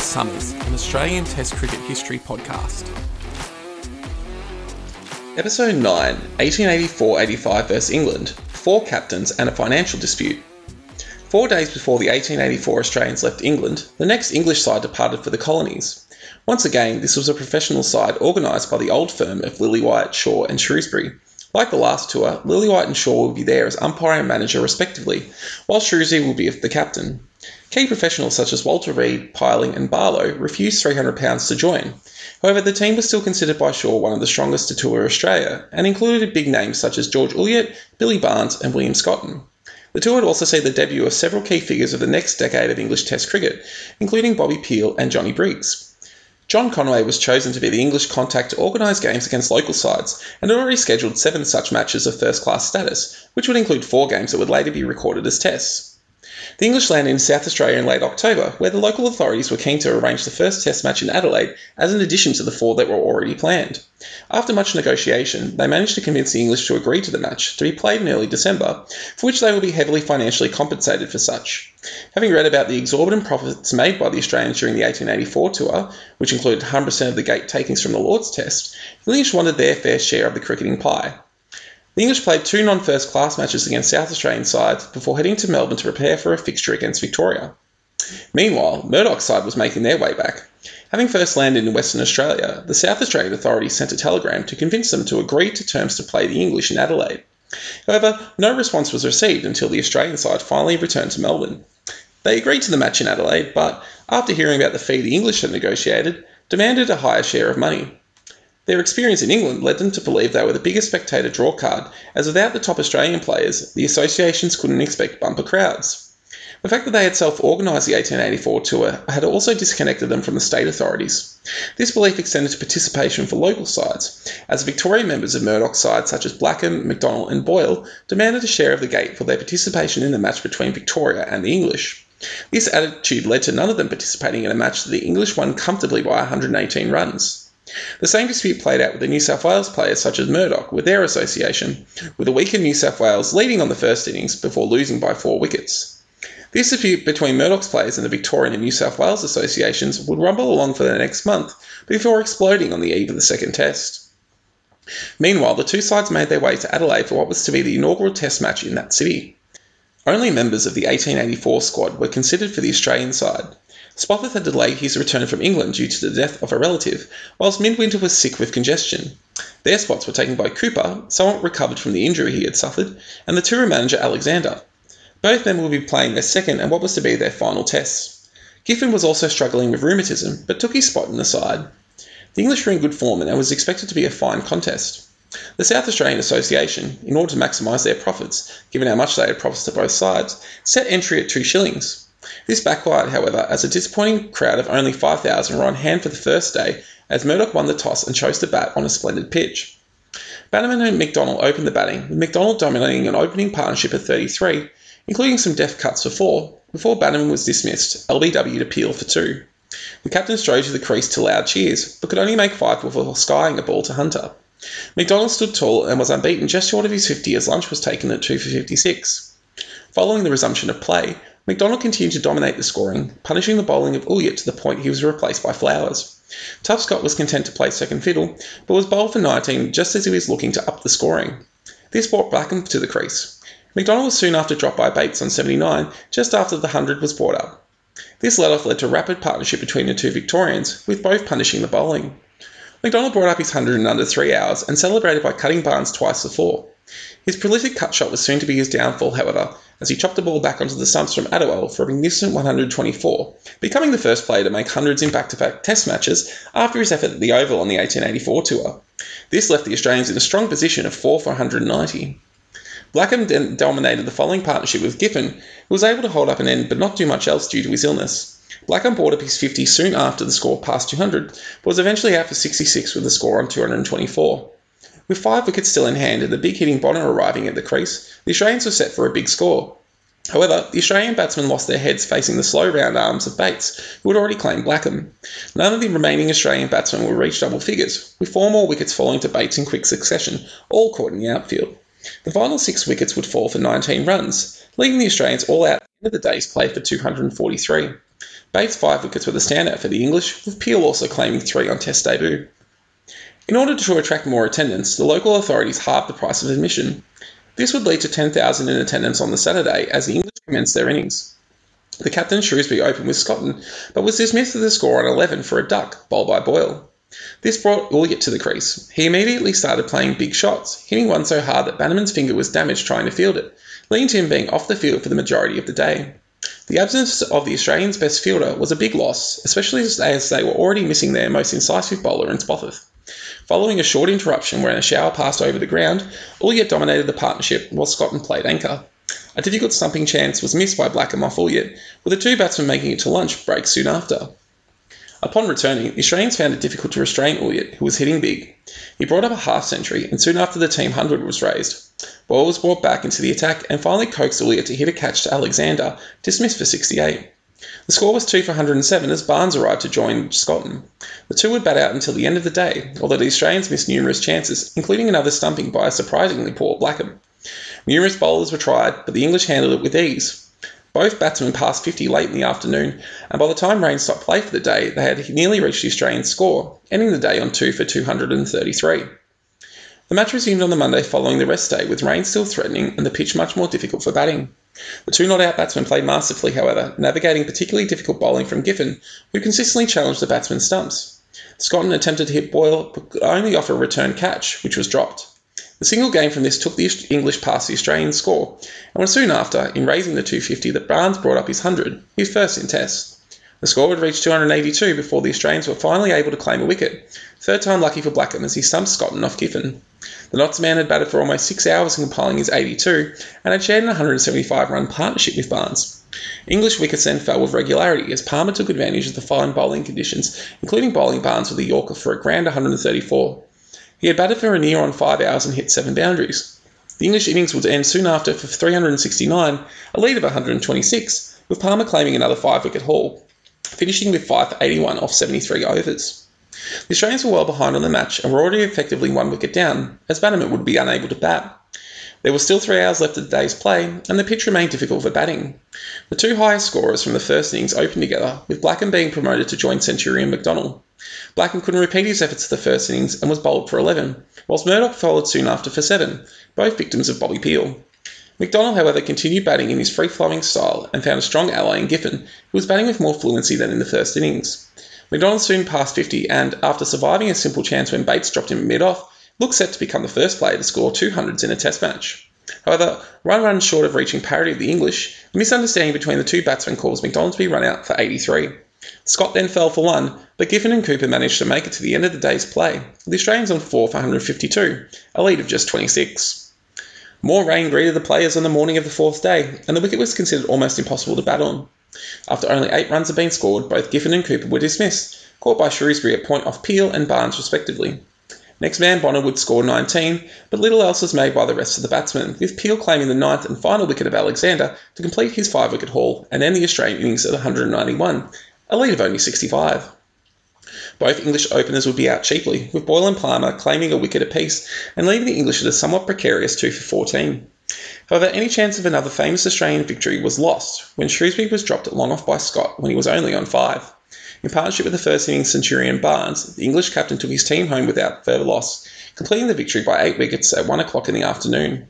Summers, an Australian Test cricket history podcast. Episode 9 1884 85 vs England, four captains and a financial dispute. Four days before the 1884 Australians left England, the next English side departed for the colonies. Once again, this was a professional side organised by the old firm of Lillywhite, Shaw and Shrewsbury. Like the last tour, Lillywhite and Shaw will be there as umpire and manager respectively, while Shrewsbury will be the captain. Key professionals such as Walter Read, Pilling, and Barlow refused £300 to join. However, the team was still considered by Shaw one of the strongest to tour Australia, and included big names such as George Ulyett, Billy Barnes, and William Scotton. The tour would also see the debut of several key figures of the next decade of English Test cricket, including Bobby Peel and Johnny Briggs. John Conway was chosen to be the English contact to organise games against local sides, and had already scheduled seven such matches of first class status, which would include four games that would later be recorded as tests. The English landed in South Australia in late October, where the local authorities were keen to arrange the first Test match in Adelaide as an addition to the four that were already planned. After much negotiation, they managed to convince the English to agree to the match, to be played in early December, for which they will be heavily financially compensated for such. Having read about the exorbitant profits made by the Australians during the 1884 tour, which included 100% of the gate takings from the Lord's Test, the English wanted their fair share of the cricketing pie. The English played two non first class matches against South Australian sides before heading to Melbourne to prepare for a fixture against Victoria. Meanwhile, Murdoch's side was making their way back. Having first landed in Western Australia, the South Australian authorities sent a telegram to convince them to agree to terms to play the English in Adelaide. However, no response was received until the Australian side finally returned to Melbourne. They agreed to the match in Adelaide, but after hearing about the fee the English had negotiated, demanded a higher share of money. Their experience in England led them to believe they were the biggest spectator draw card, as without the top Australian players, the associations couldn't expect bumper crowds. The fact that they had self organised the 1884 tour had also disconnected them from the state authorities. This belief extended to participation for local sides, as Victorian members of Murdoch's side, such as Blackham, McDonald, and Boyle, demanded a share of the gate for their participation in the match between Victoria and the English. This attitude led to none of them participating in a match that the English won comfortably by 118 runs. The same dispute played out with the New South Wales players such as Murdoch with their association, with a weakened New South Wales leading on the first innings before losing by four wickets. This dispute between Murdoch's players and the Victorian and New South Wales associations would rumble along for the next month before exploding on the eve of the second test. Meanwhile, the two sides made their way to Adelaide for what was to be the inaugural test match in that city. Only members of the 1884 squad were considered for the Australian side, Spofforth had delayed his return from England due to the death of a relative, whilst Midwinter was sick with congestion. Their spots were taken by Cooper, somewhat recovered from the injury he had suffered, and the tour manager Alexander. Both men will be playing their second and what was to be their final tests. Giffen was also struggling with rheumatism, but took his spot in the side. The English were in good form and it was expected to be a fine contest. The South Australian Association, in order to maximise their profits, given how much they had profits to both sides, set entry at two shillings. This backfired, however, as a disappointing crowd of only 5,000 were on hand for the first day as Murdoch won the toss and chose to bat on a splendid pitch. Bannerman and McDonald opened the batting, with McDonald dominating an opening partnership of 33, including some deft cuts for four, before Bannerman was dismissed, LBW to Peel for two. The captain strode to the crease to loud cheers, but could only make five before skying a ball to Hunter. McDonald stood tall and was unbeaten just short of his 50 as lunch was taken at 2 for 56. Following the resumption of play, McDonald continued to dominate the scoring, punishing the bowling of Ulyett to the point he was replaced by Flowers. Tup Scott was content to play second fiddle, but was bowled for 19 just as he was looking to up the scoring. This brought Blackham to the crease. McDonald was soon after dropped by Bates on 79, just after the 100 was brought up. This let off led to rapid partnership between the two Victorians, with both punishing the bowling. McDonald brought up his 100 in under three hours and celebrated by cutting Barnes twice for four. His prolific cut shot was soon to be his downfall, however, as he chopped the ball back onto the stumps from Attewell for a magnificent 124, becoming the first player to make hundreds in back to back Test matches after his effort at the Oval on the 1884 tour. This left the Australians in a strong position of 4 for 190. Blackham then dominated the following partnership with Giffen, who was able to hold up an end but not do much else due to his illness. Blackham brought up his 50 soon after the score passed 200, but was eventually out for 66 with the score on 224. With five wickets still in hand and the big hitting Bonnor arriving at the crease, the Australians were set for a big score. However, the Australian batsmen lost their heads facing the slow round arms of Bates, who had already claimed Blackham. None of the remaining Australian batsmen will reach double figures, with four more wickets falling to Bates in quick succession, all caught in the outfield. The final six wickets would fall for 19 runs, leaving the Australians all out at the end of the day's play for 243. Bates' five wickets were the standout for the English, with Peel also claiming three on Test debut. In order to attract more attendance, the local authorities halved the price of admission. This would lead to 10,000 in attendance on the Saturday as the English commenced their innings. The captain Shrewsbury opened with Scotton, but was dismissed with a score on 11 for a duck, bowled by Boyle. This brought Ulyett to the crease. He immediately started playing big shots, hitting one so hard that Bannerman's finger was damaged trying to field it, leading to him being off the field for the majority of the day. The absence of the Australians' best fielder was a big loss, especially as they were already missing their most incisive bowler in Spofforth. Following a short interruption where a shower passed over the ground, Ulyett dominated the partnership while Scotton played anchor. A difficult stumping chance was missed by Blackham off Ulyett, with the two batsmen making it to lunch break soon after. Upon returning, the Australians found it difficult to restrain Ulyett, who was hitting big. He brought up a half century, and soon after the team hundred was raised. Boyle was brought back into the attack and finally coaxed Ulyett to hit a catch to Alexander, dismissed for 68. The score was 2 for 107 as Barnes arrived to join Scotton. The two would bat out until the end of the day, although the Australians missed numerous chances, including another stumping by a surprisingly poor Blackham. Numerous bowlers were tried, but the English handled it with ease. Both batsmen passed 50 late in the afternoon, and by the time rain stopped play for the day, they had nearly reached the Australian score, ending the day on 2 for 233. The match resumed on the Monday following the rest day, with rain still threatening and the pitch much more difficult for batting. The two not out batsmen played masterfully, however, navigating particularly difficult bowling from Giffen, who consistently challenged the batsmen's stumps. Scotton attempted to hit Boyle, but could only offer a return catch, which was dropped. The single game from this took the English past the Australian score, and was soon after, in raising the 250, that Barnes brought up his 100, his first in Test. The score would reach 282 before the Australians were finally able to claim a wicket, third time lucky for Blackham as he stumped Scotton off Giffen. The Notts man had batted for almost six hours in compiling his 82 and had shared an 175 run partnership with Barnes. English wickets then fell with regularity as Palmer took advantage of the fine bowling conditions, including bowling Barnes with a Yorker for a grand 134. He had batted for a near on five hours and hit seven boundaries. The English innings would end soon after for 369, a lead of 126, with Palmer claiming another five wicket haul, finishing with 5 for 81 off 73 overs. The Australians were well behind on the match and were already effectively one wicket down, as Bannerman would be unable to bat. There were still three hours left of the day's play, and the pitch remained difficult for batting. The two highest scorers from the first innings opened together, with Blackham being promoted to join Centurion McDonald. Blackham couldn't repeat his efforts of the first innings and was bowled for 11, whilst Murdoch followed soon after for 7, both victims of Bobby Peel. McDonald, however, continued batting in his free flowing style and found a strong ally in Giffen, who was batting with more fluency than in the first innings. McDonald soon passed 50 and, after surviving a simple chance when Bates dropped him mid off, looked set to become the first player to score 200s in a Test match. However, one run short of reaching parity of the English, a misunderstanding between the two batsmen caused McDonald to be run out for 83. Scott then fell for one, but Giffen and Cooper managed to make it to the end of the day's play, the Australians on 4 for 152, a lead of just 26. More rain greeted the players on the morning of the fourth day, and the wicket was considered almost impossible to bat on. After only eight runs had been scored, both Giffen and Cooper were dismissed, caught by Shrewsbury at point off Peel and Barnes respectively. Next man Bonnor would score 19, but little else was made by the rest of the batsmen, with Peel claiming the ninth and final wicket of Alexander to complete his five wicket haul and end the Australian innings at 191, a lead of only 65. Both English openers would be out cheaply, with Boyle and Palmer claiming a wicket apiece and leaving the English at a somewhat precarious 2 for 14. However, any chance of another famous Australian victory was lost when Shrewsbury was dropped at long off by Scott when he was only on five. In partnership with the first innings centurion Barnes, the English captain took his team home without further loss, completing the victory by eight wickets at one o'clock in the afternoon.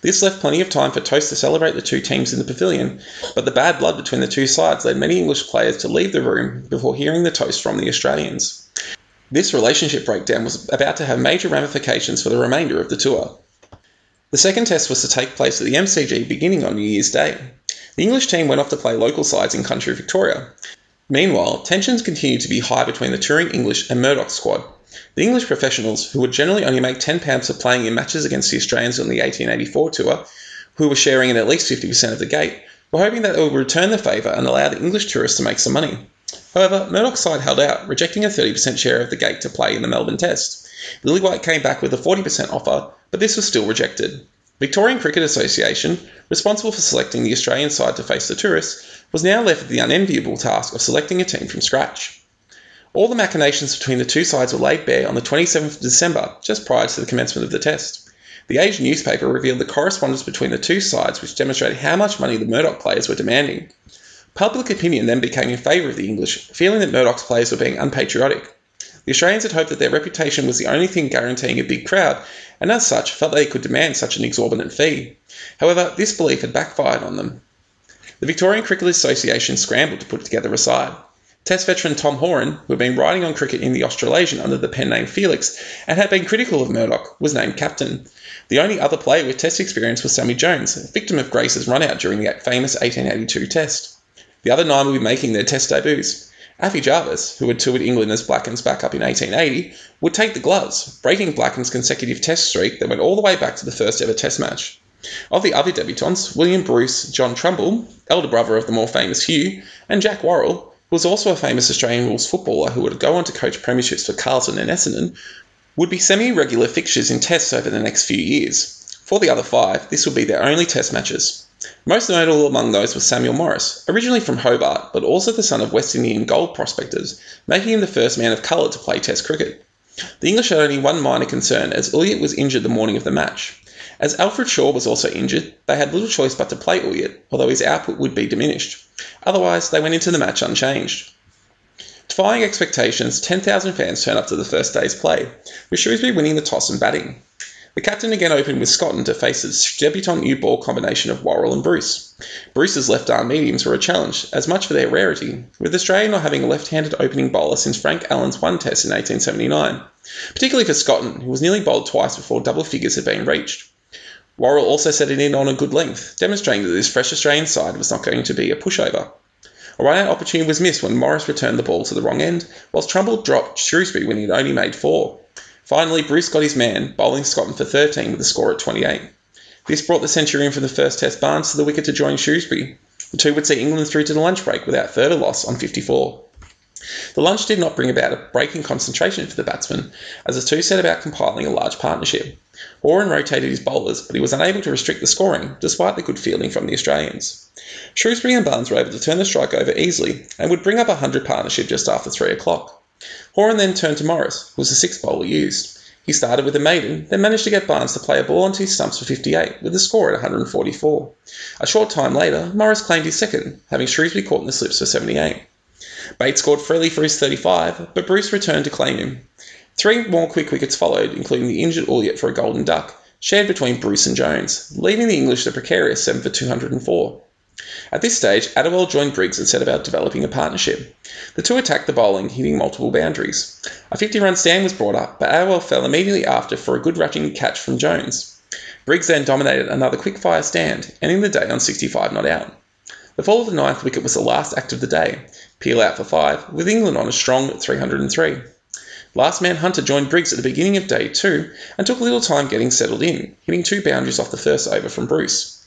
This left plenty of time for toasts to celebrate the two teams in the pavilion, but the bad blood between the two sides led many English players to leave the room before hearing the toast from the Australians. This relationship breakdown was about to have major ramifications for the remainder of the tour. The second test was to take place at the MCG beginning on New Year's Day. The English team went off to play local sides in country Victoria, Meanwhile, tensions continued to be high between the touring English and Murdoch squad. The English professionals, who would generally only make £10 for playing in matches against the Australians on the 1884 tour, who were sharing in at least 50% of the gate, were hoping that they would return the favour and allow the English tourists to make some money. However, Murdoch's side held out, rejecting a 30% share of the gate to play in the Melbourne Test. Lillywhite came back with a 40% offer, but this was still rejected. Victorian Cricket Association, responsible for selecting the Australian side to face the tourists, was now left with the unenviable task of selecting a team from scratch. All the machinations between the two sides were laid bare on the 27th of December, just prior to the commencement of the test. The Age newspaper revealed the correspondence between the two sides which demonstrated how much money the Murdoch players were demanding. Public opinion then became in favour of the English, feeling that Murdoch's players were being unpatriotic. The Australians had hoped that their reputation was the only thing guaranteeing a big crowd, and as such felt they could demand such an exorbitant fee. However, this belief had backfired on them. The Victorian Cricket Association scrambled to put together a side. Test veteran Tom Horan, who had been riding on cricket in the Australasian under the pen name Felix and had been critical of Murdoch, was named captain. The only other player with Test experience was Sammy Jones, victim of Grace's run out during the famous 1882 Test. The other nine would be making their Test debuts. Affie Jarvis, who had toured England as Blackham's backup in 1880, would take the gloves, breaking Blackham's consecutive Test streak that went all the way back to the first ever Test match. Of the other debutants, William Bruce, John Trumble, elder brother of the more famous Hugh, and Jack Worrall, who was also a famous Australian rules footballer who would go on to coach premierships for Carlton and Essendon, would be semi regular fixtures in Tests over the next few years. For the other five, this would be their only Test matches. Most notable among those was Samuel Morris, originally from Hobart, but also the son of West Indian gold prospectors, making him the first man of colour to play Test cricket. The English had only one minor concern, as Ulyett was injured the morning of the match. As Alfred Shaw was also injured, they had little choice but to play Ulyett, although his output would be diminished. Otherwise, they went into the match unchanged. Defying expectations, 10,000 fans turned up to the first day's play, with Shrewsbury winning the toss and batting. The captain again opened with Scotton to face the debutant new ball combination of Worrall and Bruce. Bruce's left arm mediums were a challenge, as much for their rarity, with Australia not having a left handed opening bowler since Frank Allan's one test in 1879, particularly for Scotton, who was nearly bowled twice before double figures had been reached. Worrall also set it in on a good length, demonstrating that this fresh Australian side was not going to be a pushover. A run-out opportunity was missed when Morris returned the ball to the wrong end, whilst Trumble dropped Shrewsbury when he had only made four. Finally, Bruce got his man, bowling Scotton for 13 with a score at 28. This brought the Centurion from the first Test Barnes to the wicket to join Shrewsbury. The two would see England through to the lunch break without further loss on 54. The lunch did not bring about a break in concentration for the batsmen, as the two set about compiling a large partnership. Horan rotated his bowlers, but he was unable to restrict the scoring, despite the good fielding from the Australians. Shrewsbury and Barnes were able to turn the strike over easily and would bring up a 100 partnership just after 3 o'clock. Horan then turned to Morris, who was the sixth bowler used. He started with a maiden, then managed to get Barnes to play a ball onto his stumps for 58, with the score at 144. A short time later, Morris claimed his second, having Shrewsbury caught in the slips for 78. Bates scored freely for his 35, but Bruce returned to claim him. Three more quick wickets followed, including the injured Ulyett for a golden duck, shared between Bruce and Jones, leaving the English the precarious 7 for 204. At this stage, Attewell joined Briggs and set about developing a partnership. The two attacked the bowling, hitting multiple boundaries. A 50 run stand was brought up, but Attewell fell immediately after for a good rushing catch from Jones. Briggs then dominated another quick fire stand, ending the day on 65 not out. The fall of the ninth wicket was the last act of the day. Peel out for five, with England on a strong 303. Last man Hunter joined Briggs at the beginning of day two and took a little time getting settled in, hitting two boundaries off the first over from Bruce.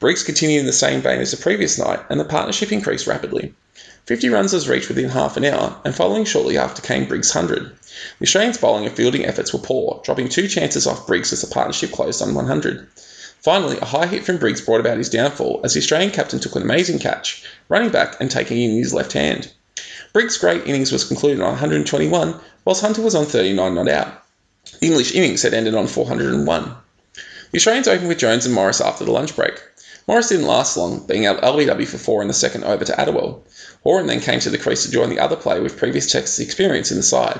Briggs continued in the same vein as the previous night, and the partnership increased rapidly. 50 runs was reached within half an hour, and following shortly after came Briggs' 100. The Australians' bowling and fielding efforts were poor, dropping two chances off Briggs as the partnership closed on 100. Finally, a high hit from Briggs brought about his downfall as the Australian captain took an amazing catch, running back and taking in his left hand. Briggs' great innings was concluded on 121, whilst Hunter was on 39 not out. The English innings had ended on 401. The Australians opened with Jones and Morris after the lunch break. Morris didn't last long, being out LBW for four in the second over to Attewell. Horan then came to the crease to join the other player with previous Test experience in the side.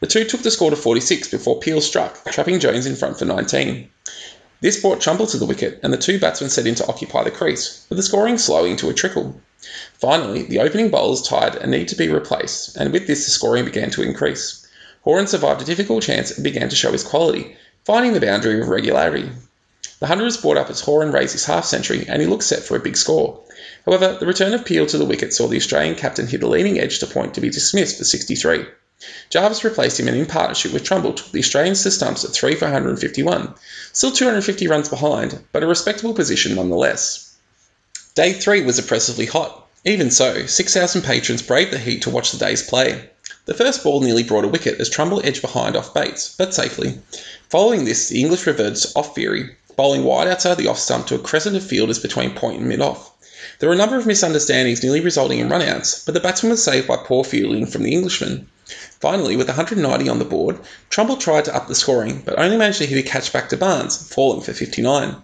The two took the score to 46 before Peel struck, trapping Jones in front for 19. This brought Trumble to the wicket, and the two batsmen set in to occupy the crease, with the scoring slowing to a trickle. Finally, the opening bowlers tired and needed to be replaced, and with this the scoring began to increase. Horan survived a difficult chance and began to show his quality, finding the boundary with regularity. The hundred was brought up as Horan raised his half century and he looked set for a big score. However, the return of Peel to the wicket saw the Australian captain hit a leading edge to point to be dismissed for 63. Jarvis replaced him and in partnership with Trumble took the Australians to stumps at 3 for 151, still 250 runs behind, but a respectable position nonetheless. Day 3 was oppressively hot. Even so, 6,000 patrons braved the heat to watch the day's play. The first ball nearly brought a wicket as Trumble edged behind off Bates, but safely. Following this, the English reverted off theory, bowling wide outside the off stump to a crescent of fielders between point and mid off. There were a number of misunderstandings nearly resulting in runouts, but the batsman was saved by poor fielding from the Englishman. Finally, with 190 on the board, Trumble tried to up the scoring, but only managed to hit a catch back to Barnes, falling for 59.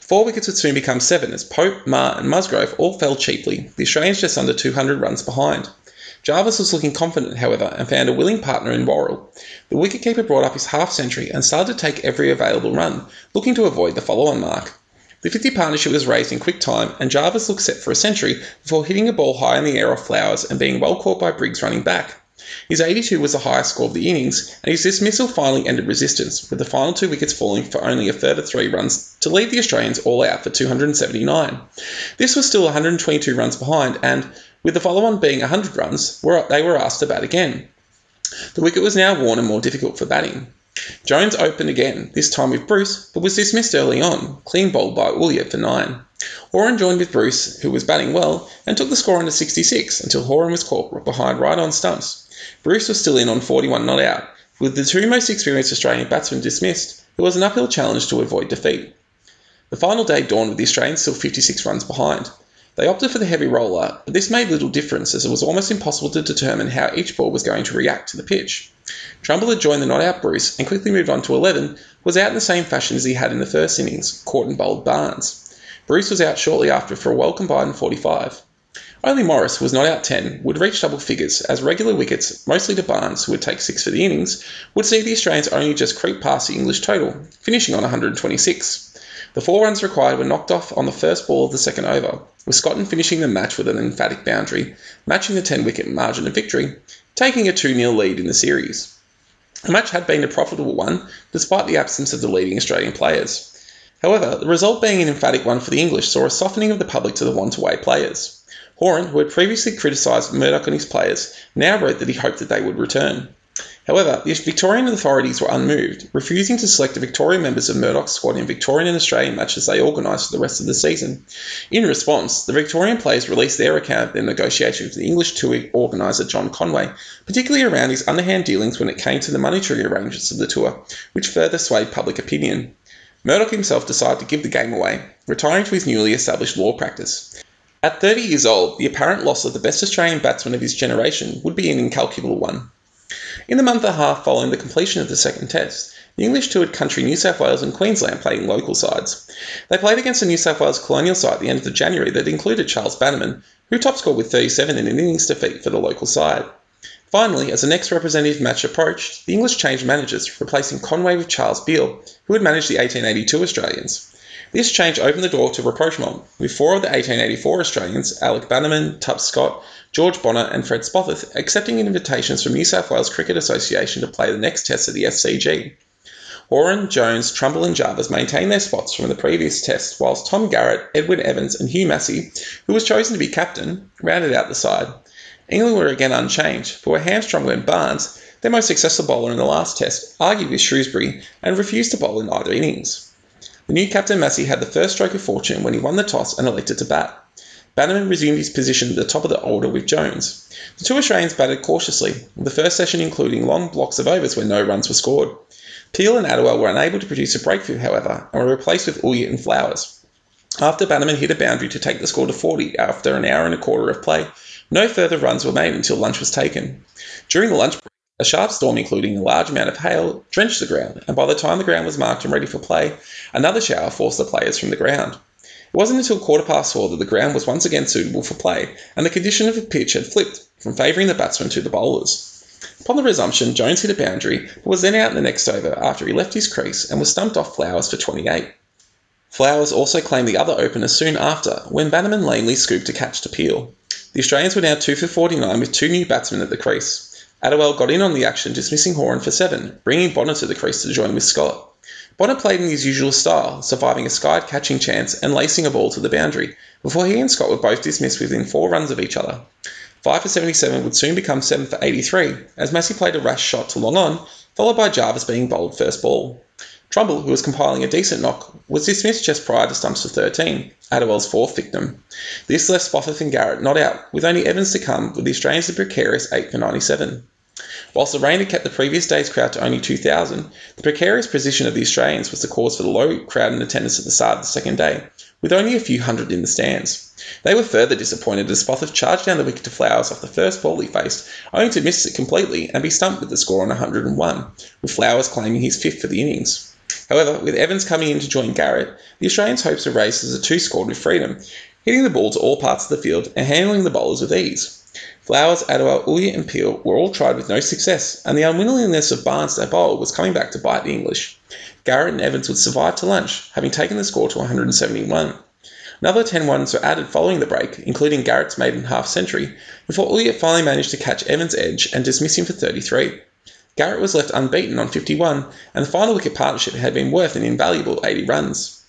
Four wickets would soon become seven as Pope, Marr, and Musgrove all fell cheaply, the Australians just under 200 runs behind. Jarvis was looking confident, however, and found a willing partner in Worrall. The wicketkeeper brought up his half century and started to take every available run, looking to avoid the follow on mark. The 50 partnership was raised in quick time, and Jarvis looked set for a century before hitting a ball high in the air off Flowers and being well caught by Briggs running back. His 82 was the highest score of the innings, and his dismissal finally ended resistance, with the final two wickets falling for only a further three runs to leave the Australians all out for 279. This was still 122 runs behind, and with the follow on being 100 runs, they were asked to bat again. The wicket was now worn and more difficult for batting. Jones opened again, this time with Bruce, but was dismissed early on, clean bowled by Ulyett for nine. Horan joined with Bruce, who was batting well, and took the score under 66 until Horan was caught behind right on stumps. Bruce was still in on 41 not out. With the two most experienced Australian batsmen dismissed, it was an uphill challenge to avoid defeat. The final day dawned with the Australians still 56 runs behind. They opted for the heavy roller, but this made little difference as it was almost impossible to determine how each ball was going to react to the pitch. Trumble had joined the not out Bruce and quickly moved on to 11, was out in the same fashion as he had in the first innings, caught and bowled Barnes. Bruce was out shortly after for a well combined 45. Only Morris, was not out 10, would reach double figures, as regular wickets, mostly to Barnes, who would take six for the innings, would see the Australians only just creep past the English total, finishing on 126. The four runs required were knocked off on the first ball of the second over, with Scotton finishing the match with an emphatic boundary, matching the 10 wicket margin of victory, taking a 2 0 lead in the series. The match had been a profitable one, despite the absence of the leading Australian players. However, the result being an emphatic one for the English saw a softening of the public to the want away players. Horan, who had previously criticised Murdoch and his players, now wrote that he hoped that they would return. However, the Victorian authorities were unmoved, refusing to select the Victorian members of Murdoch's squad in Victorian and Australian matches they organised for the rest of the season. In response, the Victorian players released their account of their negotiations with the English tour organiser John Conway, particularly around his underhand dealings when it came to the monetary arrangements of the tour, which further swayed public opinion. Murdoch himself decided to give the game away, retiring to his newly established law practice. At 30 years old, the apparent loss of the best Australian batsman of his generation would be an incalculable one. In the month and a half following the completion of the second test, the English toured country New South Wales and Queensland playing local sides. They played against a New South Wales colonial side at the end of January that included Charles Bannerman, who top scored with 37 in an innings defeat for the local side. Finally, as the next representative match approached, the English changed managers, replacing Conway with Charles Beal, who had managed the 1882 Australians. This change opened the door to rapprochement, with four of the 1884 Australians, Alec Bannerman, Tup Scott, George Bonnor, and Fred Spofforth, accepting invitations from New South Wales Cricket Association to play the next test at the SCG. Horan, Jones, Trumble, and Jarvis maintained their spots from the previous test, whilst Tom Garrett, Edwin Evans, and Hugh Massie, who was chosen to be captain, rounded out the side. England were again unchanged, but were hamstrung when Barnes, their most successful bowler in the last test, argued with Shrewsbury and refused to bowl in either innings. The new captain Massie had the first stroke of fortune when he won the toss and elected to bat. Bannerman resumed his position at the top of the order with Jones. The two Australians batted cautiously, the first session including long blocks of overs where no runs were scored. Peel and Attewell were unable to produce a breakthrough, however, and were replaced with Ulyett and Flowers. After Bannerman hit a boundary to take the score to 40 after an hour and a quarter of play, no further runs were made until lunch was taken. During the lunch break, a sharp storm, including a large amount of hail, drenched the ground, and by the time the ground was marked and ready for play, another shower forced the players from the ground. It wasn't until quarter past four that the ground was once again suitable for play, and the condition of the pitch had flipped from favouring the batsmen to the bowlers. Upon the resumption, Jones hit a boundary, but was then out in the next over after he left his crease and was stumped off Flowers for 28. Flowers also claimed the other opener soon after, when Bannerman lamely scooped a catch to Peel. The Australians were now 2 for 49 with two new batsmen at the crease. Attewell got in on the action, dismissing Horan for seven, bringing Bonnor to the crease to join with Scott. Bonnor played in his usual style, surviving a skied catching chance and lacing a ball to the boundary, before he and Scott were both dismissed within four runs of each other. 5 for 77 would soon become 7 for 83, as Massie played a rash shot to long on, followed by Jarvis being bowled first ball. Trumble, who was compiling a decent knock, was dismissed just prior to stumps for 13, Attewell's fourth victim. This left Spofforth and Garrett not out, with only Evans to come, with the Australians a precarious 8 for 97. Whilst the rain had kept the previous day's crowd to only 2,000, the precarious position of the Australians was the cause for the low crowd in attendance at the start of the second day, with only a few hundred in the stands. They were further disappointed as Spofforth charged down the wicket to Flowers off the first ball he faced, only to miss it completely and be stumped with the score on 101, with Flowers claiming his fifth for the innings. However, with Evans coming in to join Garrett, the Australians' hopes were raised as the two scored with freedom, hitting the ball to all parts of the field and handling the bowlers with ease. Flowers, Attewell, Ulyett, and Peel were all tried with no success, and the unwillingness of Barnes to bowl was coming back to bite the English. Garrett and Evans would survive to lunch, having taken the score to 171. Another 10 ones were added following the break, including Garrett's maiden half century, before Ulyett finally managed to catch Evans' edge and dismiss him for 33. Garrett was left unbeaten on 51, and the final wicket partnership had been worth an invaluable 80 runs.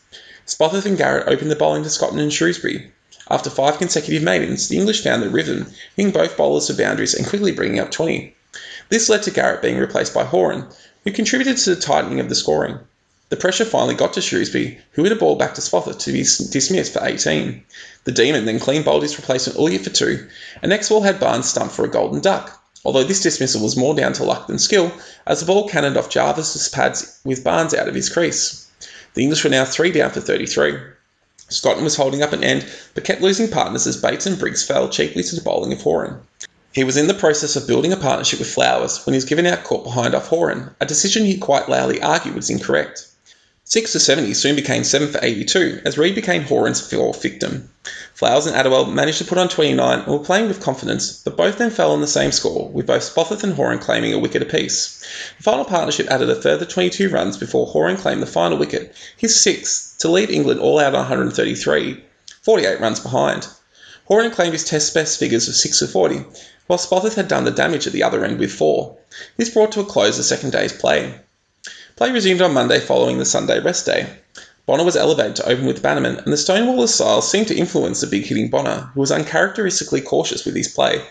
Spofforth and Garrett opened the bowling to Scotton and Shrewsbury. After five consecutive maidens, the English found their rhythm, hitting both bowlers for boundaries and quickly bringing up 20. This led to Garrett being replaced by Horan, who contributed to the tightening of the scoring. The pressure finally got to Shrewsbury, who hit a ball back to Spofforth to be dismissed for 18. The Demon then clean bowled his replacement Ulyett for two, and next ball had Barnes stumped for a golden duck although this dismissal was more down to luck than skill, as the ball cannoned off Jarvis's pads with Barnes out of his crease. The English were now three down for 33. Scotton was holding up an end, but kept losing partners as Bates and Briggs fell cheaply to the bowling of Horan. He was in the process of building a partnership with Flowers when he was given out caught behind off Horan, a decision he quite loudly argued was incorrect. 6 for 70 soon became 7 for 82 as Read became Horan's fourth victim. Flowers and Attewell managed to put on 29 and were playing with confidence, but both then fell on the same score, with both Spofforth and Horan claiming a wicket apiece. The final partnership added a further 22 runs before Horan claimed the final wicket, his sixth, to leave England all out on 133, 48 runs behind. Horan claimed his test best figures of 6 for 40, while Spofforth had done the damage at the other end with 4. This brought to a close the second day's play. Play resumed on Monday following the Sunday rest day. Bonnor was elevated to open with Bannerman, and the Stonewaller's style seemed to influence the big hitting Bonnor, who was uncharacteristically cautious with his play.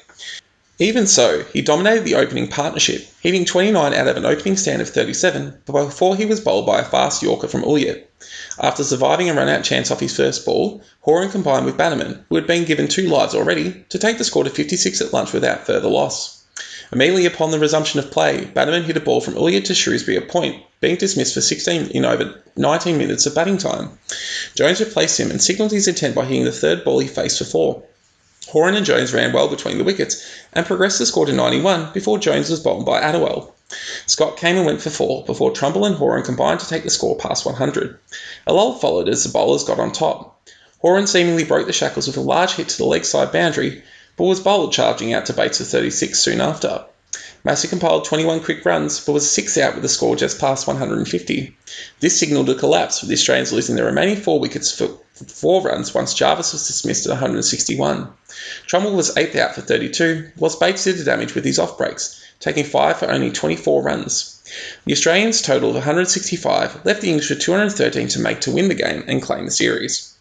Even so, he dominated the opening partnership, hitting 29 out of an opening stand of 37 before he was bowled by a fast Yorker from Ulyett. After surviving a run-out chance off his first ball, Horan combined with Bannerman, who had been given two lives already, to take the score to 56 at lunch without further loss. Immediately upon the resumption of play, Bannerman hit a ball from Ulyett to Shrewsbury at point, being dismissed for 16 in over 19 minutes of batting time. Jones replaced him and signalled his intent by hitting the third ball he faced for four. Horan and Jones ran well between the wickets and progressed the score to 91 before Jones was bowled by Attewell. Scott came and went for four before Trumble and Horan combined to take the score past 100. A lull followed as the bowlers got on top. Horan seemingly broke the shackles with a large hit to the leg side boundary, but was bowled charging out to Bates for 36 soon after. Massie compiled 21 quick runs, but was six out with a score just past 150. This signalled a collapse, with the Australians losing their remaining four wickets for four runs once Jarvis was dismissed at 161. Trumble was eighth out for 32, whilst Bates did the damage with his off breaks, taking five for only 24 runs. The Australians' total of 165 left the English with 213 to make to win the game and claim the series.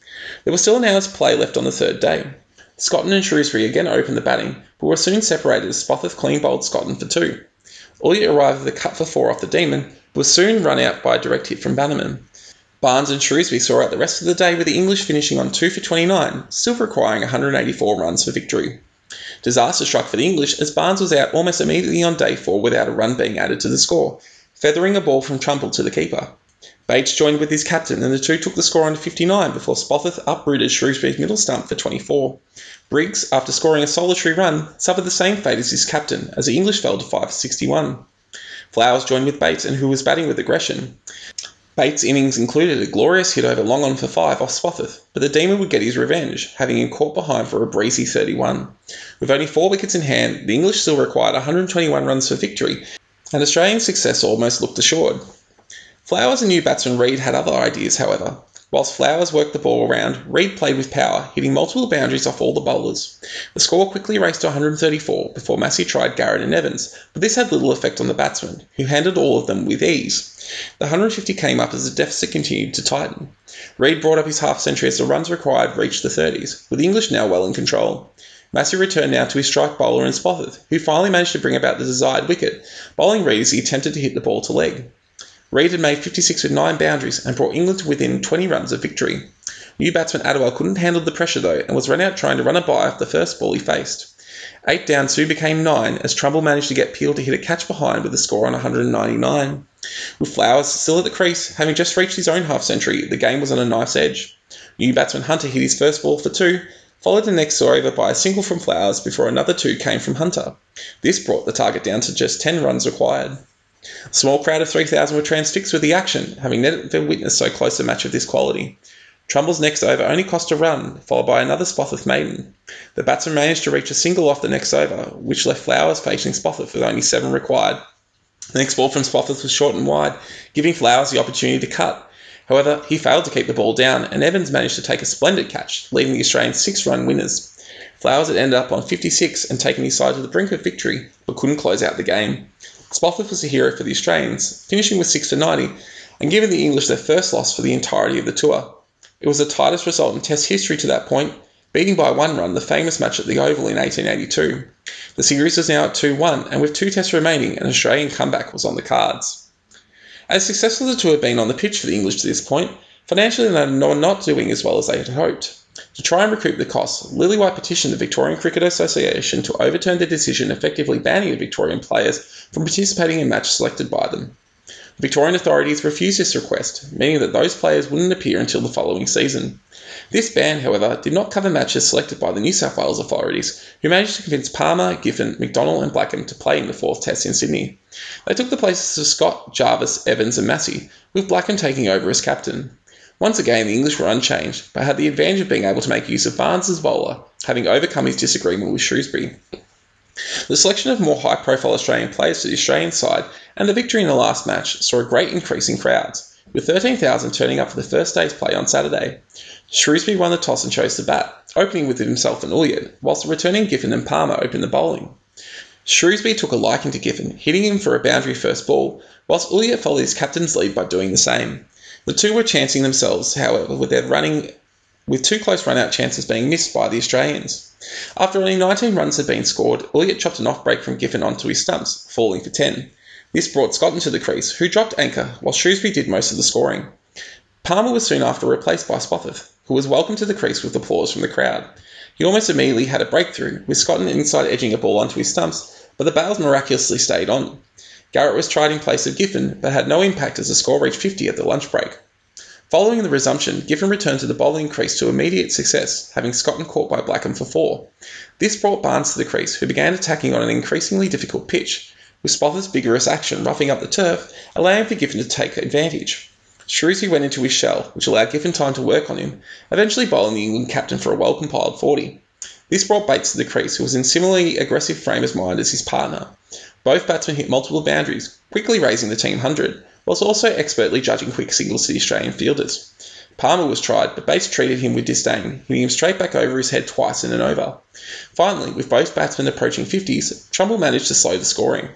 There was still an hour's play left on the third day. Scotton and Shrewsbury again opened the batting, but were soon separated as Spofforth clean bowled Scotton for two. Ulyett arrived with a cut for four off the Demon, but was soon run out by a direct hit from Bannerman. Barnes and Shrewsbury saw out the rest of the day with the English finishing on 2 for 29, still requiring 184 runs for victory. Disaster struck for the English as Barnes was out almost immediately on day 4 without a run being added to the score, feathering a ball from Trumble to the keeper. Bates joined with his captain, and the two took the score on 59 before Spofforth uprooted Shrewsbury's middle stump for 24. Briggs, after scoring a solitary run, suffered the same fate as his captain, as the English fell to 5 for 61. Flowers joined with Bates, and who was batting with aggression. Bates' innings included a glorious hit over long on for five off Spofforth, but the Demon would get his revenge, having him caught behind for a breezy 31. With only four wickets in hand, the English still required 121 runs for victory, and Australian success almost looked assured. Flowers and new batsman Read had other ideas, however. Whilst Flowers worked the ball around, Read played with power, hitting multiple boundaries off all the bowlers. The score quickly raced to 134 before Massie tried Garrett and Evans, but this had little effect on the batsmen, who handled all of them with ease. The 150 came up as the deficit continued to tighten. Read brought up his half century as the runs required reached the 30s, with the English now well in control. Massie returned now to his strike bowler and Spofforth, who finally managed to bring about the desired wicket, bowling Read as he attempted to hit the ball to leg. Read had made 56 with nine boundaries and brought England to within 20 runs of victory. New batsman Attewell couldn't handle the pressure though and was run out trying to run a by off the first ball he faced. Eight down soon became nine as Trumble managed to get Peel to hit a catch behind with a score on 199. With Flowers still at the crease, having just reached his own half century, the game was on a nice edge. New batsman Hunter hit his first ball for two, followed the next over by a single from Flowers before another two came from Hunter. This brought the target down to just 10 runs required. A small crowd of 3,000 were transfixed with the action, having never witnessed so close a match of this quality. Trumble's next over only cost a run, followed by another Spofforth maiden. The batsman managed to reach a single off the next over, which left Flowers facing Spofforth with only seven required. The next ball from Spofforth was short and wide, giving Flowers the opportunity to cut. However, he failed to keep the ball down, and Evans managed to take a splendid catch, leaving the Australians six run winners. Flowers had ended up on 56 and taken his side to the brink of victory, but couldn't close out the game. Spofforth was a hero for the Australians, finishing with 6 for 90 and giving the English their first loss for the entirety of the tour. It was the tightest result in Test history to that point, beating by one run the famous match at the Oval in 1882. The series was now at 2 1, and with two Tests remaining, an Australian comeback was on the cards. As successful as the tour had been on the pitch for the English to this point, financially they were not doing as well as they had hoped. To try and recoup the costs, Lillywhite petitioned the Victorian Cricket Association to overturn their decision effectively banning the Victorian players from participating in matches selected by them. The Victorian authorities refused this request, meaning that those players wouldn't appear until the following season. This ban, however, did not cover matches selected by the New South Wales authorities, who managed to convince Palmer, Giffen, McDonald, and Blackham to play in the fourth Test in Sydney. They took the places of Scott, Jarvis, Evans, and Massie, with Blackham taking over as captain. Once again, the English were unchanged, but had the advantage of being able to make use of Barnes as bowler, having overcome his disagreement with Shrewsbury. The selection of more high profile Australian players to the Australian side and the victory in the last match saw a great increase in crowds, with 13,000 turning up for the first day's play on Saturday. Shrewsbury won the toss and chose to bat, opening with himself and Ulyett, whilst the returning Giffen and Palmer opened the bowling. Shrewsbury took a liking to Giffen, hitting him for a boundary first ball, whilst Ulyett followed his captain's lead by doing the same. The two were chancing themselves, however, with their running with two close run out chances being missed by the Australians. After only 19 runs had been scored, Ulyett chopped an off break from Giffen onto his stumps, falling for 10. This brought Scott into the crease, who dropped anchor, while Shrewsbury did most of the scoring. Palmer was soon after replaced by Spofforth, who was welcomed to the crease with applause from the crowd. He almost immediately had a breakthrough, with Scott inside edging a ball onto his stumps, but the bails miraculously stayed on. Garrett was tried in place of Giffen, but had no impact as the score reached 50 at the lunch break. Following the resumption, Giffen returned to the bowling crease to immediate success, having Scotton caught by Blackham for four. This brought Barnes to the crease, who began attacking on an increasingly difficult pitch, with Spofforth's vigorous action roughing up the turf, allowing for Giffen to take advantage. Shrewsbury went into his shell, which allowed Giffen time to work on him, eventually bowling the England captain for a well compiled 40. This brought Bates to the crease, who was in similarly aggressive frame of mind as his partner. Both batsmen hit multiple boundaries, quickly raising the team 100, whilst also expertly judging quick singles to the Australian fielders. Palmer was tried, but Bates treated him with disdain, hitting him straight back over his head twice in an over. Finally, with both batsmen approaching 50s, Trumble managed to slow the scoring.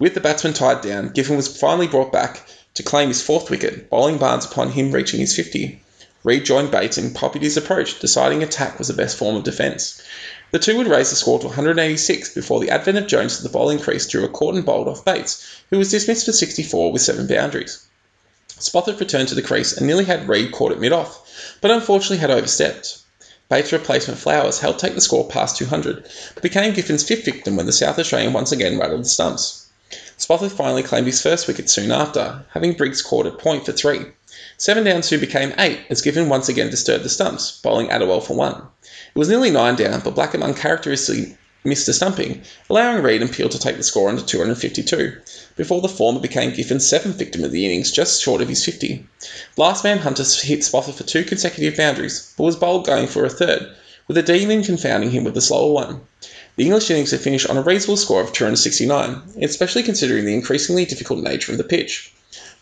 With the batsman tied down, Giffen was finally brought back to claim his fourth wicket, bowling Barnes upon him reaching his 50. Read joined Bates and copied his approach, deciding attack was the best form of defence. The two would raise the score to 186 before the advent of Jones to the bowling crease drew a caught and bowled off Bates, who was dismissed for 64 with seven boundaries. Spofforth returned to the crease and nearly had Read caught at mid-off, but unfortunately had overstepped. Bates' replacement Flowers helped take the score past 200, but became Giffen's fifth victim when the South Australian once again rattled the stumps. Spofforth finally claimed his first wicket soon after, having Briggs caught at point for three. Seven down soon became eight as Giffen once again disturbed the stumps, bowling Attewell for one. It was nearly nine down, but Blackham uncharacteristically missed a stumping, allowing Read and Peel to take the score under 252, before the former became Giffen's seventh victim of the innings, just short of his 50. Last man Hunter hit Spofforth for two consecutive boundaries, but was bowled going for a third, with a demon confounding him with the slower one. The English innings had finished on a reasonable score of 269, especially considering the increasingly difficult nature of the pitch.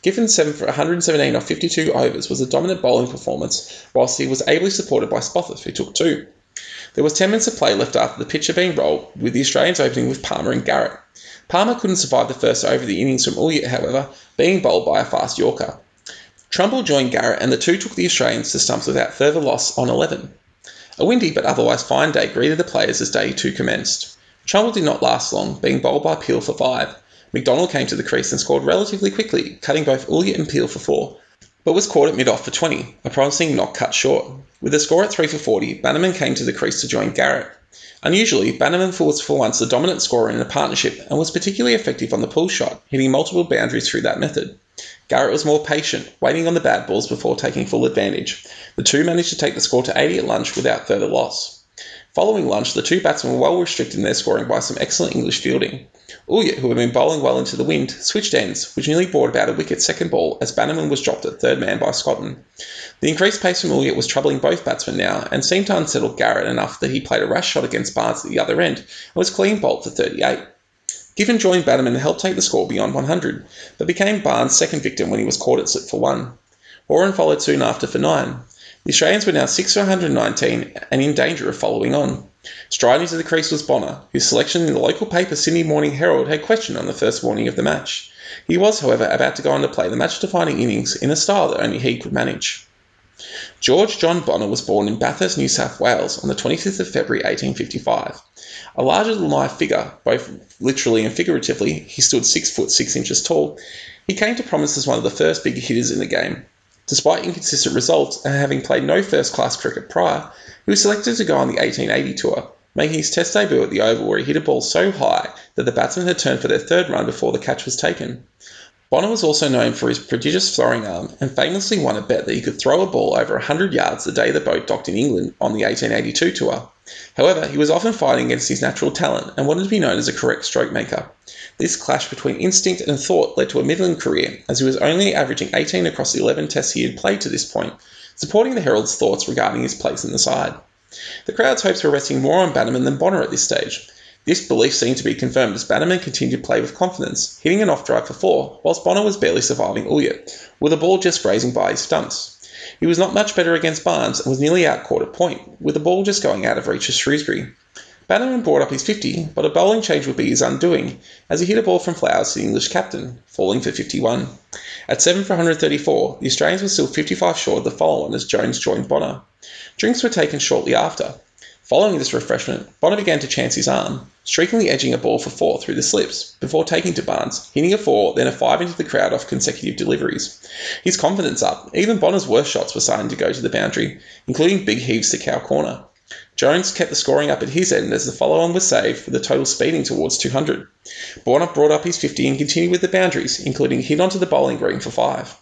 Giffen's 7 for 117 off 52 overs was a dominant bowling performance, whilst he was ably supported by Spofforth, who took two. There was 10 minutes of play left after the pitch had been rolled, with the Australians opening with Palmer and Garrett. Palmer couldn't survive the first over of the innings from Ulyett, however, being bowled by a fast Yorker. Trumble joined Garrett, and the two took the Australians to stumps without further loss on 11. A windy but otherwise fine day greeted the players as day two commenced. Trumble did not last long, being bowled by Peel for five. McDonald came to the crease and scored relatively quickly, cutting both Ulyett and Peel for four, but was caught at mid-off for 20, a promising knock cut short. With a score at 3 for 40, Bannerman came to the crease to join Garrett. Unusually, Bannerman was for once the dominant scorer in the partnership and was particularly effective on the pull shot, hitting multiple boundaries through that method. Garrett was more patient, waiting on the bad balls before taking full advantage. The two managed to take the score to 80 at lunch without further loss. Following lunch, the two batsmen were well restricted in their scoring by some excellent English fielding. Ulyett, who had been bowling well into the wind, switched ends, which nearly brought about a wicket second ball as Bannerman was dropped at third man by Scotton. The increased pace from Ulyett was troubling both batsmen now, and seemed to unsettle Garrett enough that he played a rash shot against Barnes at the other end and was clean bowled for 38. Giffen joined Bannerman and helped take the score beyond 100, but became Barnes' second victim when he was caught at slip for one. Horan followed soon after for nine. The Australians were now 6 for 119 and in danger of following on. Striding to the crease was Bonnor, whose selection in the local paper Sydney Morning Herald had questioned on the first morning of the match. He was, however, about to go on to play the match defining innings in a style that only he could manage. George John Bonnor was born in Bathurst, New South Wales on the 25th of February 1855. A larger than life figure, both literally and figuratively, he stood 6 foot 6 inches tall. He came to promise as one of the first big hitters in the game. Despite inconsistent results and having played no first class cricket prior, he was selected to go on the 1880 tour, making his Test debut at the Oval where he hit a ball so high that the batsmen had turned for their third run before the catch was taken. Bonnor was also known for his prodigious throwing arm and famously won a bet that he could throw a ball over 100 yards the day the boat docked in England on the 1882 tour. However, he was often fighting against his natural talent and wanted to be known as a correct stroke maker. This clash between instinct and thought led to a middling career, as he was only averaging 18 across the 11 tests he had played to this point, supporting the Herald's thoughts regarding his place in the side. The crowd's hopes were resting more on Bannerman than Bonnor at this stage, this belief seemed to be confirmed as Bannerman continued to play with confidence, hitting an off drive for four, whilst Bonnor was barely surviving Ulyett, with a ball just grazing by his stumps. He was not much better against Barnes and was nearly out caught at point, with the ball just going out of reach of Shrewsbury. Bannerman brought up his 50, but a bowling change would be his undoing, as he hit a ball from Flowers to the English captain, falling for 51. At 7 for 134, the Australians were still 55 short of the follow on as Jones joined Bonnor. Drinks were taken shortly after, Following this refreshment, Bonnor began to chance his arm, streakingly edging a ball for four through the slips, before taking to Barnes, hitting a four, then a five into the crowd off consecutive deliveries. His confidence up, even Bonnor's worst shots were starting to go to the boundary, including big heaves to cow corner. Jones kept the scoring up at his end as the follow on was saved, with the total speeding towards 200. Bonnor brought up his 50 and continued with the boundaries, including a hit onto the bowling green for five.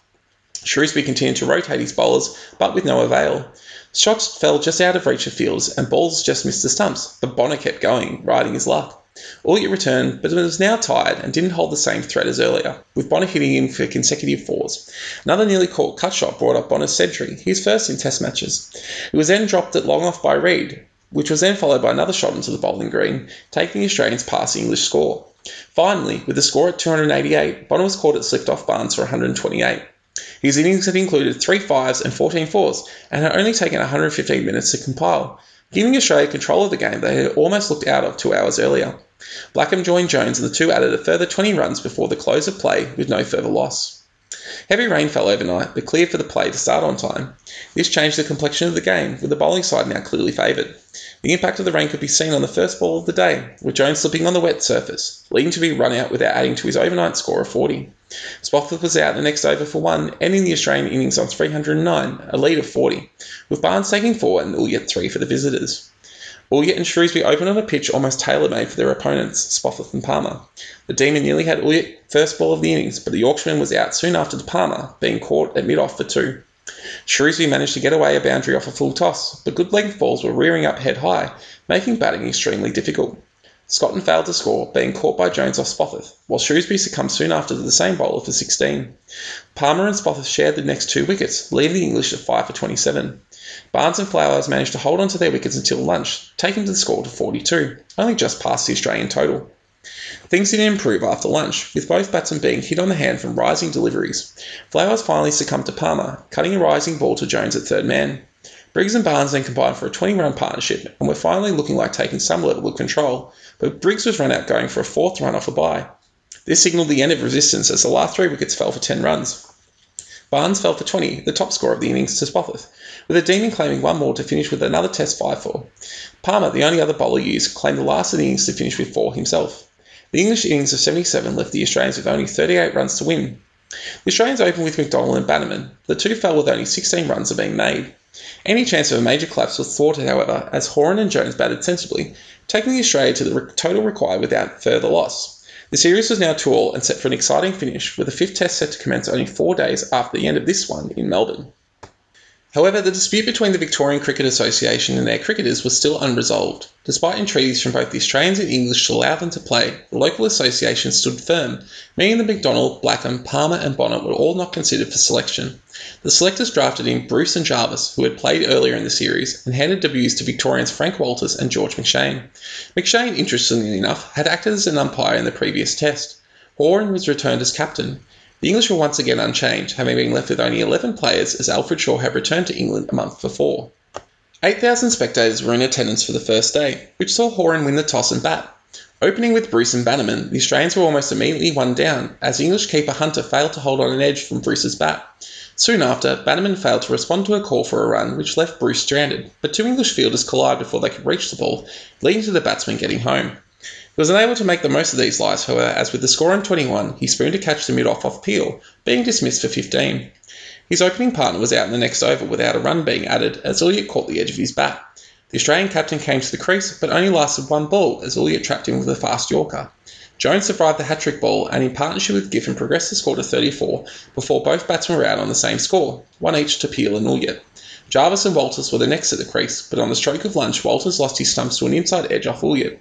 Shrewsbury continued to rotate his bowlers, but with no avail. Shots fell just out of reach of fields, and balls just missed the stumps, but Bonnor kept going, riding his luck. Ulyett returned, but was now tired and didn't hold the same threat as earlier, with Bonnor hitting him for consecutive fours. Another nearly caught cut shot brought up Bonnor's century, his first in Test matches. It was then dropped at long off by Read, which was then followed by another shot into the bowling green, taking the Australians past the English score. Finally, with the score at 288, Bonnor was caught at slipped off Barnes for 128. His innings had included three fives and 14 fours and had only taken 115 minutes to compile, giving Australia control of the game they had almost looked out of two hours earlier. Blackham joined Jones and the two added a further 20 runs before the close of play with no further loss. Heavy rain fell overnight, but cleared for the play to start on time. This changed the complexion of the game, with the bowling side now clearly favoured. The impact of the rain could be seen on the first ball of the day, with Jones slipping on the wet surface, leading to be run out without adding to his overnight score of 40. Spofforth was out the next over for one, ending the Australian innings on 309, a lead of 40, with Barnes taking four and Ulyett three for the visitors. Ulyett and Shrewsbury opened on a pitch almost tailor-made for their opponents, Spofforth and Palmer. The Demon nearly had Ulyett first ball of the innings, but the Yorkshireman was out soon after to Palmer, being caught at mid-off for two. Shrewsbury managed to get away a boundary off a full toss, but good length balls were rearing up head high, making batting extremely difficult. Scotton failed to score, being caught by Jones off Spofforth, while Shrewsbury succumbed soon after to the same bowler for 16. Palmer and Spofforth shared the next two wickets, leaving the English at 5 for 27. Barnes and Flowers managed to hold on to their wickets until lunch, taking the score to 42, only just past the Australian total. Things didn't improve after lunch, with both batsmen being hit on the hand from rising deliveries. Flowers finally succumbed to Palmer, cutting a rising ball to Jones at third man. Briggs and Barnes then combined for a 20 run partnership and were finally looking like taking some level of control, but Briggs was run out going for a fourth run off a bye. This signalled the end of resistance as the last three wickets fell for 10 runs. Barnes fell for 20, the top score of the innings to Spofforth, with the Demon claiming one more to finish with another Test 5 for. Palmer, the only other bowler used, claimed the last of the innings to finish with four himself. The English innings of 77 left the Australians with only 38 runs to win. The Australians opened with McDonald and Bannerman. The two fell with only 16 runs being made. Any chance of a major collapse was thwarted, however, as Horan and Jones batted sensibly, taking the Australia to the total required without further loss. The series was now two all and set for an exciting finish, with the fifth test set to commence only four days after the end of this one in Melbourne. However, the dispute between the Victorian Cricket Association and their cricketers was still unresolved. Despite entreaties from both the Australians and English to allow them to play, the local association stood firm, meaning that McDonald, Blackham, Palmer, and Bonnor were all not considered for selection. The selectors drafted in Bruce and Jarvis, who had played earlier in the series, and handed debuts to Victorians Frank Walters and George McShane. McShane, interestingly enough, had acted as an umpire in the previous test. Horan was returned as captain. The English were once again unchanged, having been left with only 11 players as Alfred Shaw had returned to England a month before. 8,000 spectators were in attendance for the first day, which saw Horan win the toss and bat. Opening with Bruce and Bannerman, the Australians were almost immediately one down, as English keeper Hunter failed to hold on an edge from Bruce's bat. Soon after, Bannerman failed to respond to a call for a run, which left Bruce stranded, but two English fielders collided before they could reach the ball, leading to the batsman getting home. He was unable to make the most of these lives, however, as with the score on 21, he spooned a catch to mid-off off Peel, being dismissed for 15. His opening partner was out in the next over without a run being added, as Ulyett caught the edge of his bat. The Australian captain came to the crease, but only lasted one ball, as Ulyett trapped him with a fast Yorker. Jones survived the hat-trick ball and in partnership with Giffen progressed the score to 34 before both batsmen were out on the same score, one each to Peel and Ulyett. Jarvis and Walters were the next at the crease, but on the stroke of lunch, Walters lost his stumps to an inside edge off Ulyett.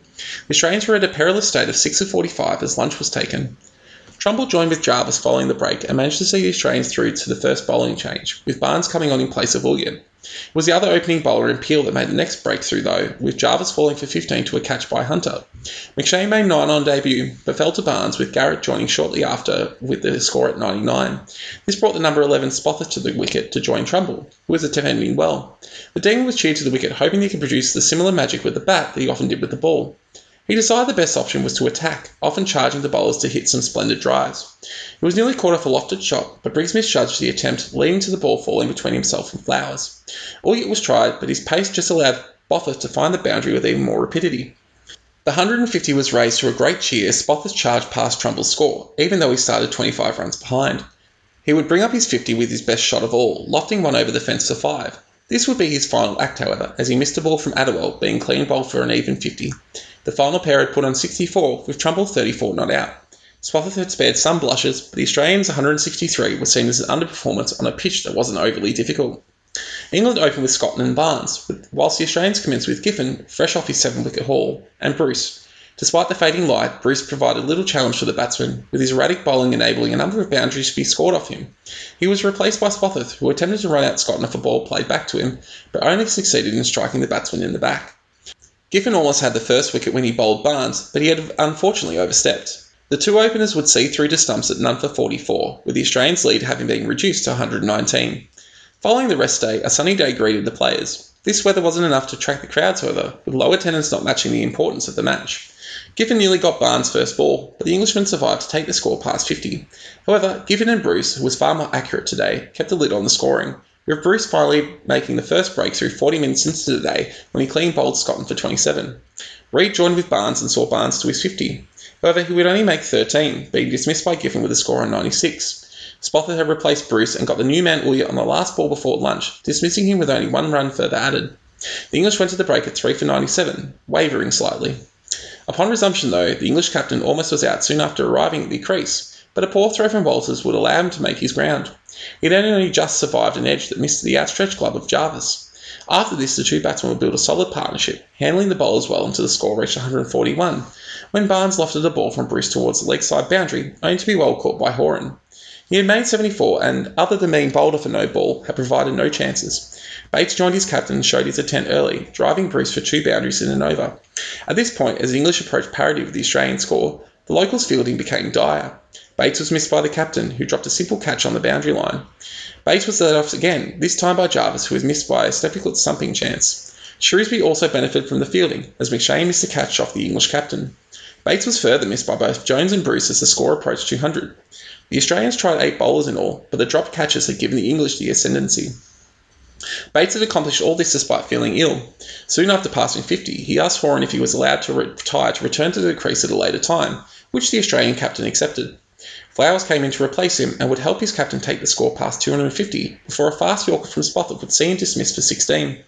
The Australians were at a perilous state of 6 of 45 as lunch was taken. Trumble joined with Jarvis following the break and managed to see the Australians through to the first bowling change, with Barnes coming on in place of Ulyett. It was the other opening bowler in Peel that made the next breakthrough, though, with Jarvis falling for 15 to a catch by Hunter. McShane made 9 on debut, but fell to Barnes, with Garrett joining shortly after with the score at 99. This brought the number 11 Spofforth to the wicket to join Trumble, who was defending well. The Demon was cheered to the wicket, hoping he could produce the similar magic with the bat that he often did with the ball. He decided the best option was to attack, often charging the bowlers to hit some splendid drives. It was nearly caught off a lofted shot, but Briggs misjudged the attempt, leading to the ball falling between himself and Flowers. Ulyett was tried, but his pace just allowed Spofforth to find the boundary with even more rapidity. The 150 was raised to a great cheer as Spofforth charged past Trumble's score, even though he started 25 runs behind. He would bring up his 50 with his best shot of all, lofting one over the fence for five. This would be his final act, however, as he missed a ball from Attewell, being clean bowled for an even 50. The final pair had put on 64, with Trumble 34 not out. Spofforth had spared some blushes, but the Australians' 163 was seen as an underperformance on a pitch that wasn't overly difficult. England opened with Scotton and Barnes, whilst the Australians commenced with Giffen, fresh off his seven wicket haul, and Bruce. Despite the fading light, Bruce provided little challenge for the batsman, with his erratic bowling enabling a number of boundaries to be scored off him. He was replaced by Spofforth, who attempted to run out Scotton if a ball played back to him, but only succeeded in striking the batsman in the back. Giffen almost had the first wicket when he bowled Barnes, but he had unfortunately overstepped. The two openers would see through to stumps at none for 44, with the Australians' lead having been reduced to 119. Following the rest day, a sunny day greeted the players. This weather wasn't enough to attract the crowds, however, with low attendance not matching the importance of the match. Giffen nearly got Barnes' first ball, but the Englishman survived to take the score past 50. However, Giffen and Bruce, who was far more accurate today, kept the lid on the scoring, with Bruce finally making the first breakthrough 40 minutes into the day when he clean bowled Scotton for 27. Read joined with Barnes and saw Barnes to his 50. However, he would only make 13, being dismissed by Giffen with a score on 96. Spofforth had replaced Bruce and got the new man Ulyett on the last ball before lunch, dismissing him with only one run further added. The English went to the break at 3 for 97, wavering slightly. Upon resumption, though, the English captain almost was out soon after arriving at the crease, but a poor throw from Walters would allow him to make his ground. He had only just survived an edge that missed the outstretched glove of Jarvis. After this, the two batsmen would build a solid partnership, handling the bowlers well until the score reached 141, when Barnes lofted a ball from Bruce towards the leg side boundary, only to be well caught by Horan. He had made 74 and, other than being bowled for no ball, had provided no chances. Bates joined his captain and showed his intent early, driving Bruce for two boundaries in an over. At this point, as the English approached parity with the Australian score, the locals' fielding became dire. Bates was missed by the captain, who dropped a simple catch on the boundary line. Bates was led off again, this time by Jarvis, who was missed by a Stepiclet stumping chance. Shrewsbury also benefited from the fielding, as McShane missed a catch off the English captain. Bates was further missed by both Jones and Bruce as the score approached 200. The Australians tried eight bowlers in all, but the dropped catches had given the English the ascendancy. Bates had accomplished all this despite feeling ill. Soon after passing 50, he asked Horan if he was allowed to retire to return to the crease at a later time, which the Australian captain accepted. Flowers came in to replace him and would help his captain take the score past 250 before a fast Yorker from Spofforth would see him dismissed for 16.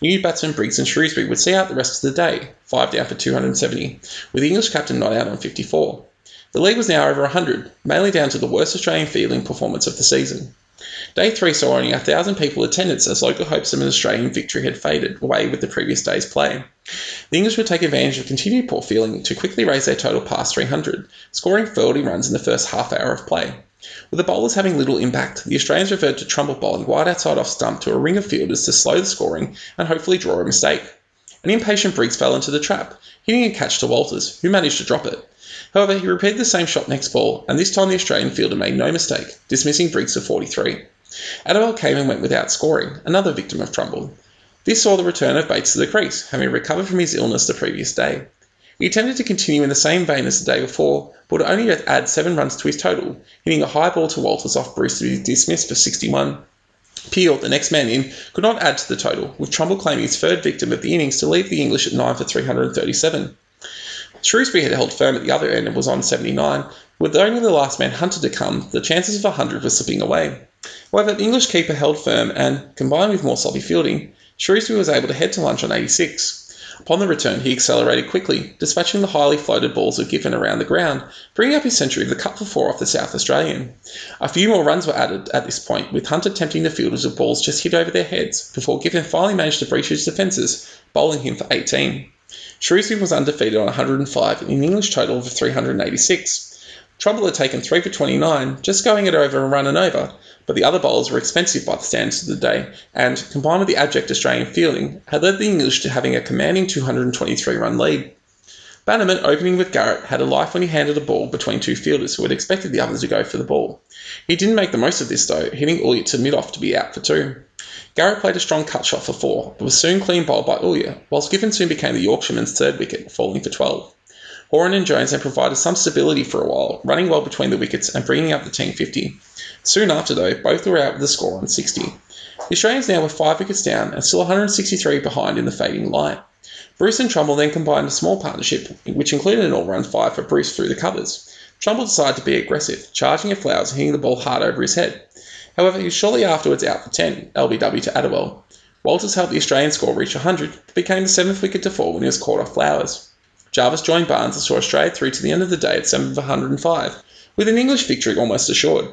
New batsmen Briggs and Shrewsbury would see out the rest of the day, 5 down for 270, with the English captain not out on 54. The league was now over 100, mainly down to the worst Australian fielding performance of the season. Day 3 saw only a 1,000 people attendance as local hopes of an Australian victory had faded away with the previous day's play. The English would take advantage of continued poor feeling to quickly raise their total past 300, scoring 30 runs in the first half hour of play. With the bowlers having little impact, the Australians reverted to Trumble bowling wide outside off stump to a ring of fielders to slow the scoring and hopefully draw a mistake. An impatient Briggs fell into the trap, hitting a catch to Walters, who managed to drop it. However, he repeated the same shot next ball, and this time the Australian fielder made no mistake, dismissing Briggs for 43. Attewell came and went without scoring, another victim of Trumble. This saw the return of Bates to the crease, having recovered from his illness the previous day. He attempted to continue in the same vein as the day before, but would only add seven runs to his total, hitting a high ball to Walters off Bruce to be dismissed for 61. Peel, the next man in, could not add to the total, with Trumble claiming his third victim of the innings to leave the English at 9 for 337. Shrewsbury had held firm at the other end and was on 79. With only the last man Hunter to come, the chances of 100 were slipping away. However, the English keeper held firm and, combined with more sloppy fielding, Shrewsbury was able to head to lunch on 86. Upon the return, he accelerated quickly, dispatching the highly floated balls of Giffen around the ground, bringing up his century of the cut for four off the South Australian. A few more runs were added at this point, with Hunter tempting the fielders with balls just hit over their heads, before Giffen finally managed to breach his defences, bowling him for 18. Shrewsbury was undefeated on 105 in an English total of 386. Trumble had taken 3 for 29, just going it over and run and over, but the other bowlers were expensive by the standards of the day, and, combined with the abject Australian fielding, had led the English to having a commanding 223 run lead. Bannerman, opening with Garrett, had a life when he handed a ball between two fielders who had expected the others to go for the ball. He didn't make the most of this though, hitting Ulyett to mid off to be out for two. Garrett played a strong cut shot for four, but was soon clean bowled by Ulyett, whilst Giffen soon became the Yorkshireman's third wicket, falling for 12. Horan and Jones then provided some stability for a while, running well between the wickets and bringing up the team 50. Soon after, though, both were out with the score on 60. The Australians now were five wickets down and still 163 behind in the fading light. Bruce and Trumble then combined a small partnership, which included an all-round five for Bruce through the covers. Trumble decided to be aggressive, charging at Flowers and hitting the ball hard over his head. However, he was shortly afterwards out for 10, LBW to Attewell. Walters helped the Australian score reach 100, but became the seventh wicket to fall when he was caught off Flowers. Jarvis joined Barnes and saw Australia through to the end of the day at 7 for 105, with an English victory almost assured.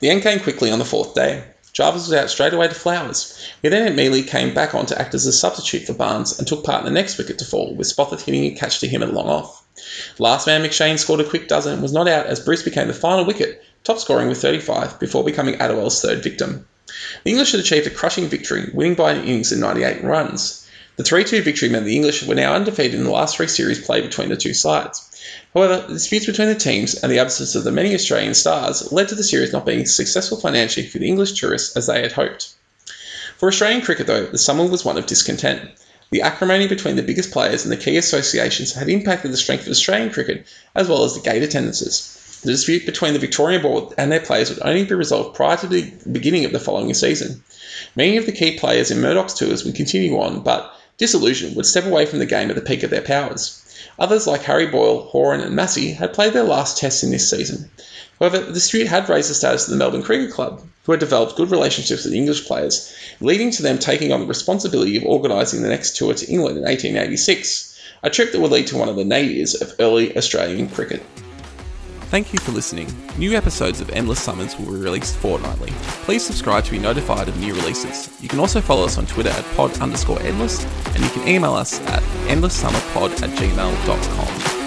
The end came quickly on the fourth day. Jarvis was out straight away to Flowers. He then immediately came back on to act as a substitute for Barnes and took part in the next wicket to fall, with Spofforth hitting a catch to him at long off. Last man McShane scored a quick dozen and was not out as Bruce became the final wicket, top scoring with 35, before becoming Attewell's third victim. The English had achieved a crushing victory, winning by an innings and 98 runs. The 3 2 victory meant the English were now undefeated in the last three series played between the two sides. However, the disputes between the teams and the absence of the many Australian stars led to the series not being successful financially for the English tourists as they had hoped. For Australian cricket, though, the summer was one of discontent. The acrimony between the biggest players and the key associations had impacted the strength of Australian cricket as well as the gate attendances. The dispute between the Victorian board and their players would only be resolved prior to the beginning of the following season. Many of the key players in Murdoch's tours would continue on, but disillusioned, would step away from the game at the peak of their powers. Others, like Harry Boyle, Horan, and Massie, had played their last tests in this season. However, the dispute had raised the status of the Melbourne Cricket Club, who had developed good relationships with English players, leading to them taking on the responsibility of organising the next tour to England in 1886, a trip that would lead to one of the nadirs of early Australian cricket. Thank you for listening. New episodes of Endless Summer will be released fortnightly. Please subscribe to be notified of new releases. You can also follow us on Twitter at pod underscore endless, and you can email us at endlesssummerpod at gmail.com.